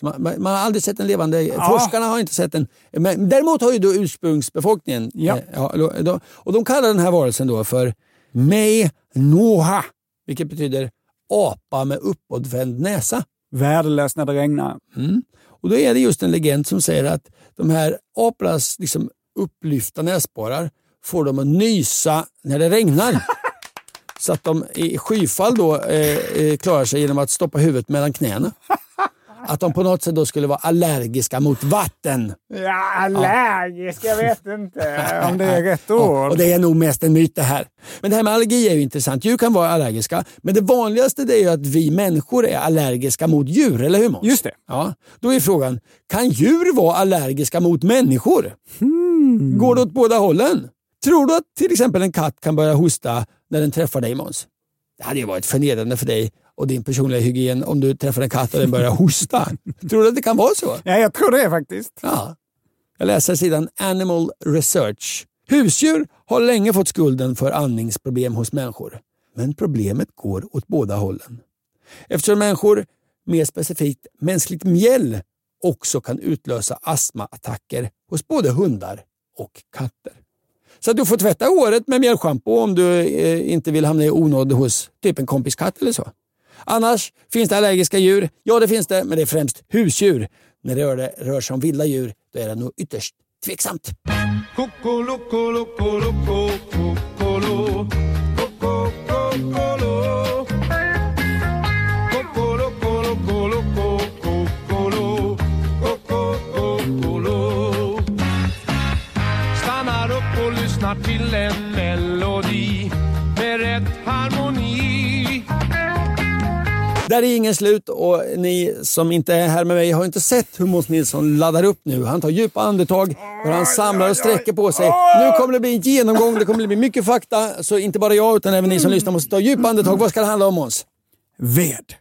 Man, man, man har aldrig sett en levande, Ja. forskarna har inte sett den. Men däremot har ju då ursprungsbefolkningen, Ja. eh, ja, och de kallar den här varelsen då för Mei Noha, vilket betyder apa med uppåtvänd näsa. Värdelöst när det regnar. Mm. Och då är det just en legend som säger att de här apornas liksom upplyfta näsborrar får dem att nysa när det regnar. *laughs* Så att de i skyfall då eh, eh, klarar sig genom att stoppa huvudet mellan knäna. Att de på något sätt då skulle vara allergiska mot vatten. Ja, allergisk, jag vet inte om det är rätt ord. och det är nog mest en myt det här. Men det här med allergi är ju intressant. Djur kan vara allergiska, men det vanligaste det är ju att vi människor är allergiska mot djur, eller hur Måns? Just det. Ja, då är frågan, kan djur vara allergiska mot människor? Hmm. Går det åt båda hållen? Tror du att till exempel en katt kan börja hosta när den träffar dig Måns? Det hade ju varit förnedrande för dig och din personliga hygien om du träffar en katt och den börjar hosta. Tror du att det kan vara så? Ja, jag tror det faktiskt. Ja. Jag läser sidan Animal Research. Husdjur har länge fått skulden för andningsproblem hos människor. Men problemet går åt båda hållen. Eftersom människor, mer specifikt mänskligt mjäll, också kan utlösa astmaattacker hos både hundar och katter. Så du får tvätta håret med mjällschampo om du eh, inte vill hamna i onåd hos typ en kompis katt eller så. Annars finns det allergiska djur. Ja, det finns det, men det är främst husdjur. När det rör, det rör sig om vilda djur, då är det nog ytterst tveksamt. Stannar upp och lyssnar till en Där är ingen slut och ni som inte är här med mig har inte sett hur Måns Nilsson laddar upp nu. Han tar djupa andetag och han samlar och sträcker på sig. Nu kommer det bli en genomgång, det kommer bli mycket fakta. Så inte bara jag utan även ni som lyssnar måste ta djupa andetag. Vad ska det handla om Måns? Ved.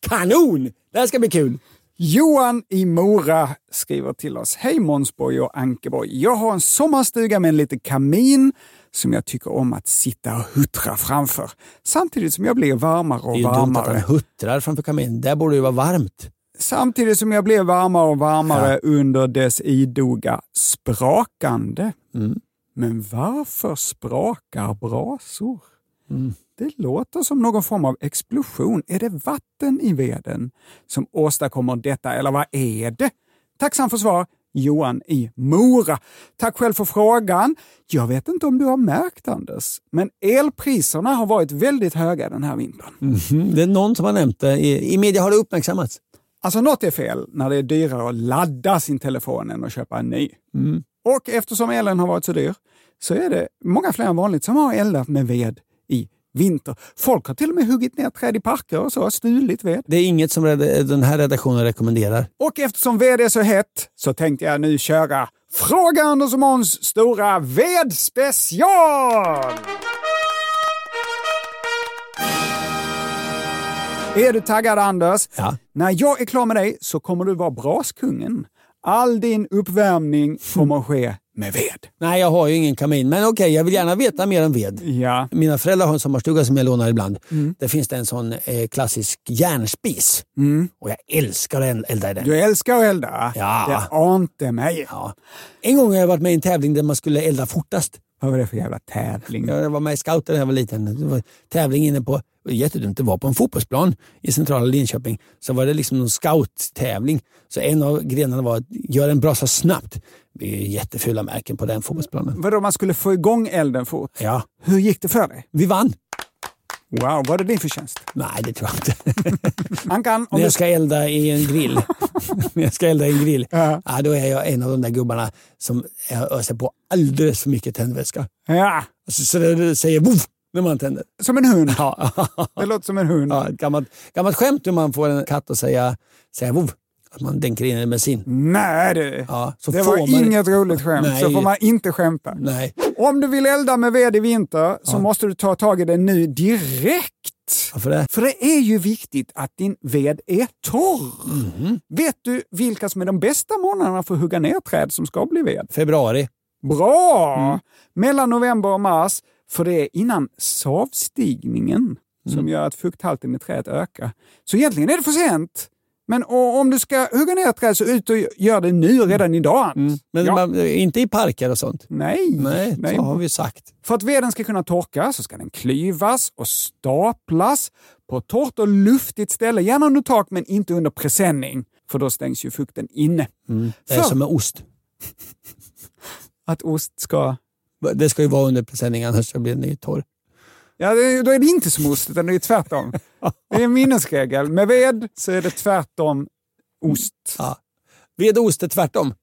*laughs* Kanon! Det här ska bli kul. Johan i Mora skriver till oss. Hej Månsborg och Ankeborg. Jag har en sommarstuga med en liten kamin som jag tycker om att sitta och huttra framför. Samtidigt som jag blir varmare Det är och ju dumt att han varmare. huttrar framför kaminen. Där borde det vara varmt. Samtidigt som jag blir varmare och varmare under dess idoga sprakande. Mm. Men varför sprakar brasor? Det låter som någon form av explosion. Är det vatten i veden som åstadkommer detta, eller vad är det? Tacksam för svar, Johan i Mora. Tack själv för frågan. Jag vet inte om du har märkt, Anders, men elpriserna har varit väldigt höga den här vintern. Mhm. Det är någon som har nämnt det. I, I media har det uppmärksammats. Alltså något är fel när det är dyrare att ladda sin telefon än att köpa en ny. Och eftersom elen har varit så dyr så är det många fler än vanligt som har eldat med ved i vinter. Folk har till och med huggit ner träd i parker och så, stulit ved. Det är inget som den här redaktionen rekommenderar. Och eftersom ved är så hett så tänkte jag nu köra Fråga Anders och Måns stora vedspecial! Är du taggad Anders? Ja. När jag är klar med dig så kommer du vara braskungen. All din uppvärmning kommer att ske med ved. Nej, jag har ju ingen kamin. Men okej, jag vill gärna veta mer om ved. Ja. Mina föräldrar har en sommarstuga som jag lånar ibland. Där finns det en sån eh, klassisk järnspis. Och jag älskar att elda i den. Du älskar att elda. Ja. Det ante mig. Ja. En gång har jag varit med i en tävling där man skulle elda fortast. Vad var det för jävla tävling? Jag var med i scouter när jag var liten. Det var tävling inne på, det jättedumt, det var på en fotbollsplan i centrala Linköping. Så var det liksom någon scouttävling. Så en av grenarna var att göra en brasa snabbt. Vi är jättefula märken på den fotbollsplanen. Vadå, man skulle få igång elden fort? Ja, Hur gick det för dig? vi vann. Wow, var det din förtjänst? Nej, det tror jag inte. *laughs* Ankan, om När jag ska elda i en grill, *laughs* när jag ska elda i en grill Ja. ja, då är jag en av de där gubbarna som öser på alldeles för mycket tändvätska. Ja, Så, så det säger voff när man tänder. som en hund. Ja. Det låter som en hund. Ja, ett gammalt, gammalt skämt hur man får en katt att säga, säga. Att man dänker in den med sin. Nej du, Ja, så det var man, inget roligt skämt. Nej. Så får man inte skämta. Nej. Om du vill elda med ved i vinter så måste du ta tag i det nu direkt. Varför det? För det är ju viktigt att din ved är torr. Mhm. Vet du vilka som är de bästa månaderna för att hugga ner träd som ska bli ved? Februari. Bra! Mm. Mellan november och mars, för det är innan savstigningen Mm. som gör att fukthalten i trädet ökar. Så egentligen är det för sent. Men om du ska hugga ner ett träd så ut och gör det nu, redan idag. Mm. Men Ja. man, inte i parker och sånt. Nej, Nej, nej. så har vi sagt. För att veden ska kunna torka så ska den klyvas och staplas på ett torrt och luftigt ställe, gärna under tak men inte under presenning, för då stängs ju fukten inne. Det är För- som med ost. *laughs* Att ost ska... Det ska ju vara under presenning annars blir den ju torr. Ja, det, då är det inte som ost, utan det är tvärtom. Det är en minnesregel. Med ved så är det tvärtom ost. Ja. Ved och ost är tvärtom.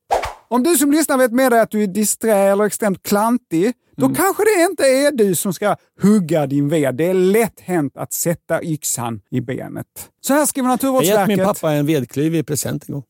Om du som lyssnar vet med dig att du är disträ eller extremt klantig, då Mm. kanske det inte är du som ska hugga din ved. Det är lätt hänt att sätta yxan i benet. Så här skriver Jag har gett Naturvårdsverket. min pappa en vedklyv i present en gång.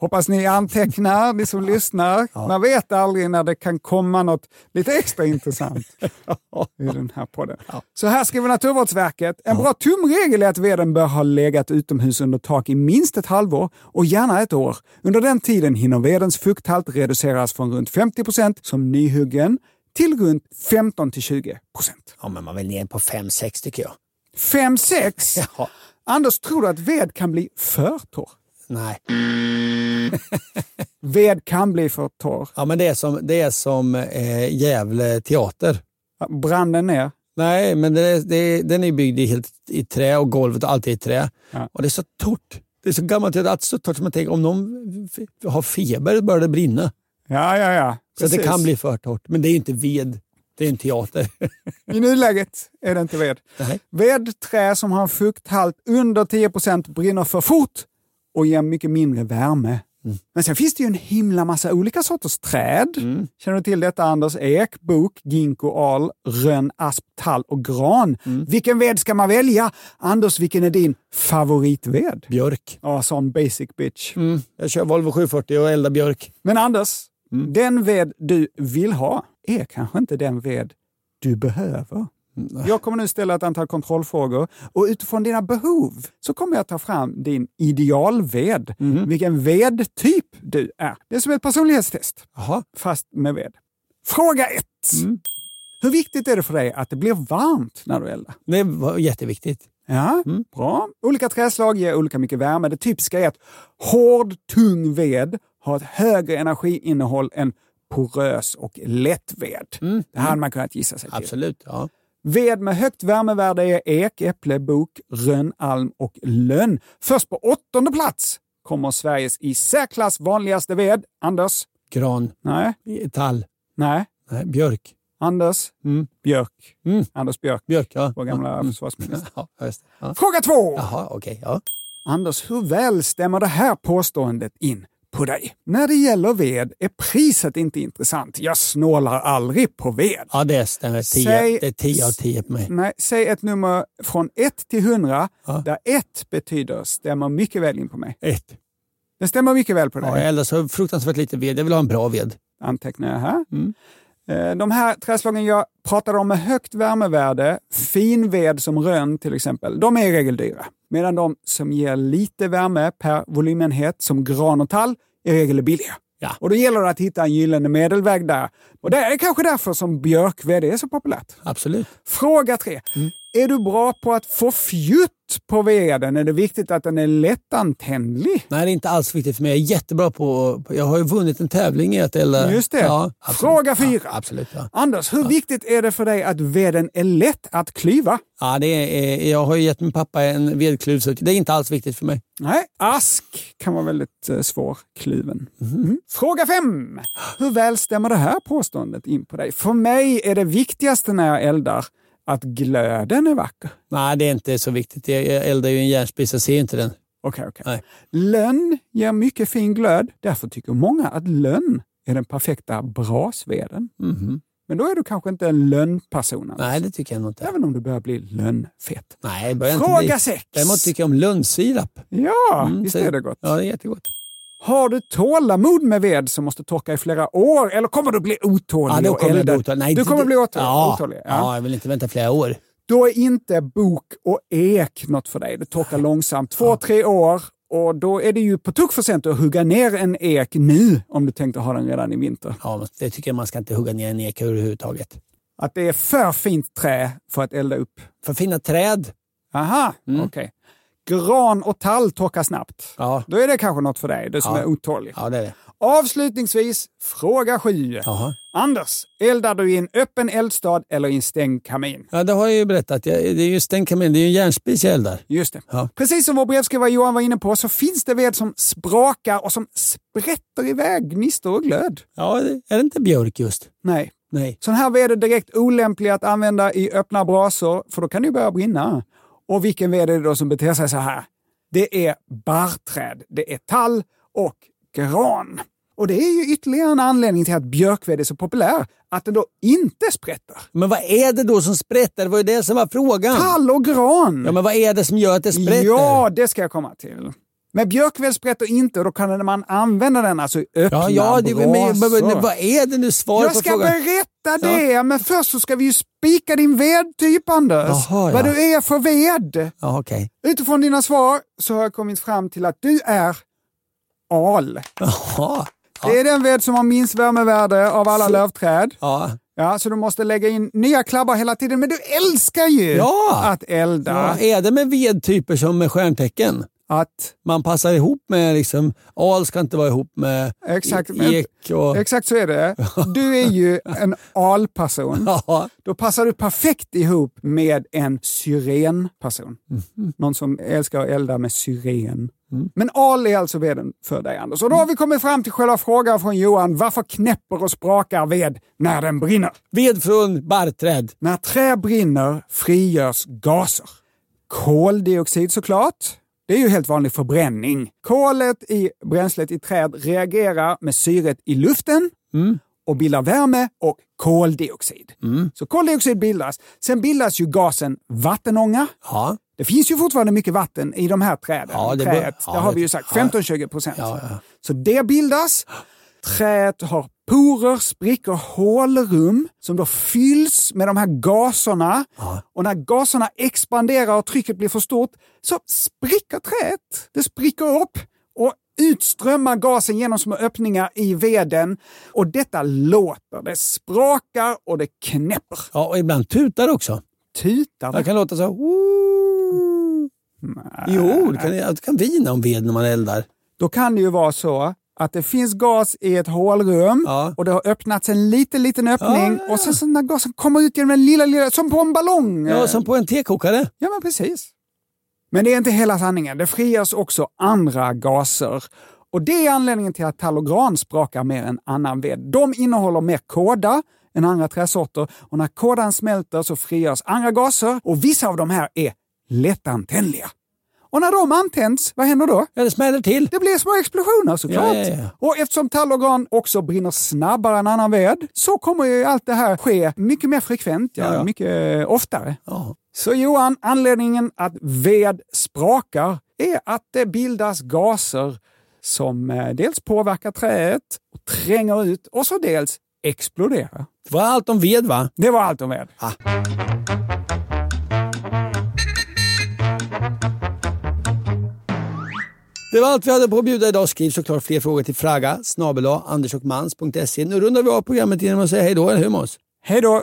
Hoppas ni antecknar, ni som lyssnar. Man vet aldrig när det kan komma något lite extra intressant *laughs* i den här podden. Så här skriver Naturvårdsverket. En bra tumregel är att veden bör ha legat utomhus under tak i minst ett halvår och gärna ett år. Under den tiden hinner vedens fukthalt reduceras från runt 50 procent som nyhuggen till runt 15-20 procent. Ja, men man vill ner på 5-6 tycker jag. 5-6? Ja. Anders, tror du att ved kan bli för torr? Nej. *laughs* Ved kan bli för torr. Ja, men det är som, det är som eh, Gävle teater. Brann den ner? Nej, men det är, det är, den är byggd i, helt i trä och golvet är alltid i trä. Ja. Och det är så torrt. Det är så gammalt, är alltid så torrt som man tänker om någon har feber börjar det brinna. Ja, ja, ja. Så att det Precis. kan bli för torrt. Men det är ju inte ved, det är en teater. *laughs* I nuläget är det inte ved. Nej. Vedträ som har en fukthalt under 10% brinner för fort och ger mycket mindre värme. Mm. Men sen finns det ju en himla massa olika sorters träd. Mm. Känner du till detta Anders? Ek, bok, ginkgo, al, rönn, asp, tall och gran. Mm. Vilken ved ska man välja? Anders, vilken är din favoritved? Björk. Ja, sån basic bitch. Mm. Jag kör Volvo 740 och eldar björk. Men Anders, Mm. den ved du vill ha är kanske inte den ved du behöver. Jag kommer nu ställa ett antal kontrollfrågor och utifrån dina behov så kommer jag ta fram din idealved. Mhm. Vilken vedtyp du är. Det är som ett personlighetstest, Jaha. fast med ved. Fråga ett. Mm. Hur viktigt är det för dig att det blir varmt när du eldar? Det var jätteviktigt. Ja, Mm. bra. Olika träslag ger olika mycket värme. Det typiska är att hård, tung ved har ett högre energiinnehåll än porös och lätt ved. Det här hade man kunnat gissa sig till. Mm. Absolut. Ja. Ved med högt värmevärde är ek, äpple, bok, rönn, alm och lönn. Först på åttonde plats kommer Sveriges i särklass vanligaste ved. Anders? Gran. Nej. Tall. Nej. Nej. Björk. Anders? Mm. Björk. Mm. Anders Björk, Björk, ja. vår gamla Mm. försvarsminister. *laughs* Ja. Ja. Fråga två! Jaha, okej. ja. Anders, hur väl stämmer det här påståendet in på dig? När det gäller ved är priset inte intressant. Jag snålar aldrig på ved. ja, det stämmer. Tio, Säg- det är 10 av 10 på mig. Nej, säg ett nummer från 1 till 100 Ja. där 1 betyder stämmer mycket väl in på mig. Ett. Det stämmer mycket väl på dig. Ja, jag eldar så fruktansvärt lite ved. Jag vill ha en bra ved. Antecknar jag här. Mm. Eh, De här träslagen jag pratade om med högt värmevärde, finved som rönn till exempel, de är i regel dyra. Medan de som ger lite värme per volymenhet som gran och tall i regel är billiga. Ja. Och då gäller det att hitta en gyllene medelväg där. Och det är kanske därför som björkved är så populärt. Absolut. Fråga tre. Mm. Är du bra på att få fjutt på veden? Är det viktigt att den är lättantändlig? Nej, det är inte alls viktigt för mig. Jag är jättebra på... på jag har ju vunnit en tävling i att elda. Just det. Ja. Fråga fyra. Ja, absolut, ja. Anders, hur viktigt är det för dig att veden är lätt att klyva? Ja, det är, jag har ju gett min pappa en vedkluv så det är inte alls viktigt för mig. Nej, ask kan vara väldigt eh, svårkluven. Mhm. Mm. Fråga fem. Hur väl stämmer det här påståendet in på dig? För mig är det viktigaste när jag eldar att glöden är vacker. Nej, det är inte så viktigt. Jag, eldar ju en järnspis, jag ser inte den. Okej, okej. Nej. Lönn ger mycket fin glöd. Därför tycker många att lönn är den perfekta brasveden. Mhm. Men då är du kanske inte en lönnperson. Anders. Nej, det tycker jag inte. Även om du börjar bli lönnfett. Nej, det börjar inte Fråga bli. sex. Däremot tycker jag om lönnsirap. Ja, Mm, visst så- är det gott. Ja, det är jättegott. Har du tålamod med ved som måste torka i flera år eller kommer du bli otålig Ja, då och kommer elda? bli otålig. Nej, du det- kommer bli otålig? Ja, otålig ja. ja, jag vill inte vänta flera år. Då är inte bok och ek något för dig. Det torkar långsamt. Två, tre år och då är det ju på tok för sent att hugga ner en ek nu om du tänkte ha den redan i vinter. Ja, det tycker jag man ska inte hugga ner en ek överhuvudtaget. Att det är för fint trä för att elda upp. För fina träd. Aha, Mm. okej. Gran och tall torkar snabbt. Ja, Då är det kanske något för dig, du som Ja. är otålig. ja det är det. Avslutningsvis, fråga sju. Jaha. Anders, eldar du i en öppen eldstad eller i en stängd kamin? Ja, det har jag ju berättat. Det är ju stängd kamin, det är ju en järnspis jag eldar. Just det. Ja. Precis som vår brevskrivare Johan var inne på så finns det ved som sprakar och som sprätter iväg gnistor och glöd. Ja, är det inte björk just? Nej, Nej. sån här ved är direkt olämplig att använda i öppna brasor för då kan det ju börja brinna. Och vilken ved är det då som beter sig så här? Det är barrträd, det är tall och gran. Och det är ju ytterligare en anledning till att björkved är så populär, att den då inte sprätter. Men vad är det då som sprätter? Det var ju det som var frågan. Tall och gran! Ja, men vad är det som gör att det sprätter? Ja, det ska jag komma till. Men björkved sprätter inte och då kan man använda den alltså i öppna Ja, ja det, men, men, men, vad är det nu? Svar Jag på ska frågan. berätta det, men först så ska vi ju spika din vedtyp Anders. Jaha, Vad ja. du är för ved. Ja, okej. Utifrån dina svar så har jag kommit fram till att du är al. Jaha. Det är den ved som har minst värmevärde av alla lövträd. Ja. Ja, så du måste lägga in nya klabbar hela tiden. Men du älskar ju Ja. att elda. Ja, är det med vedtyper som med stjärntecken? Att, Man passar ihop med, liksom, al ska inte vara ihop med exakt, e- ek. Och, exakt så är det. Du är ju *laughs* en alperson. ja, Då passar du perfekt ihop med en syrenperson. Mhm. Någon som älskar att elda med syren. Mm. Men al är alltså veden för dig Anders. Och då har vi kommit fram till själva frågan från Johan. Varför knäpper och sprakar ved när den brinner? ved från barrträd. När trä brinner frigörs gaser. Koldioxid såklart. Det är ju helt vanlig förbränning. Kolet i bränslet i träd reagerar med syret i luften och bildar värme och koldioxid. Så koldioxid bildas. Sen bildas ju gasen vattenånga. Ja. Det finns ju fortfarande mycket vatten i de här träden. Ja, det Träet, ja, det har vi ju sagt. ja. 15-20 procent. Ja, ja. Så det bildas. Träet har porer, sprickor, hålrum som då fylls med de här gaserna. Och när gaserna expanderar och trycket blir för stort så spricker träet. Det spricker upp och utströmmar gasen genom små öppningar i veden. Och detta låter. Det sprakar och det knäpper. ja, och ibland tutar också. Tutar Det kan låta så. "Woo." Jo, det kan, det kan vina om ved när man eldar. Då kan det ju vara så att det finns gas i ett hålrum Ja. och det har öppnats en liten, liten öppning Ja, och sen så när gasen kommer ut genom den lilla, lilla, som på en ballong. Ja, som på en tekokare. Ja, men precis. Men det är inte hela sanningen. Det frigörs också andra gaser. Och det är anledningen till att tall och gran sprakar mer än annan ved. De innehåller mer kåda än andra träsorter och när kådan smälter så frigörs andra gaser och vissa av de här är lättantändliga. Och när de antänds, vad händer då? Ja, det smäller till. Det blir små explosioner såklart. Ja, ja, ja. Och eftersom tall och gran också brinner snabbare än annan ved så kommer ju allt det här ske mycket mer frekvent, ja, mycket eh, oftare. Så Johan, anledningen att ved sprakar är att det bildas gaser som eh, dels påverkar träet och tränger ut och så dels exploderar. Det var allt om ved va? Det var allt om ved. Det var allt vi hade på att bjuda idag. Skriv såklart fler frågor till fraga snabel Nu rundar vi av programmet genom att säga hej då, eller hur Måns? Hej då!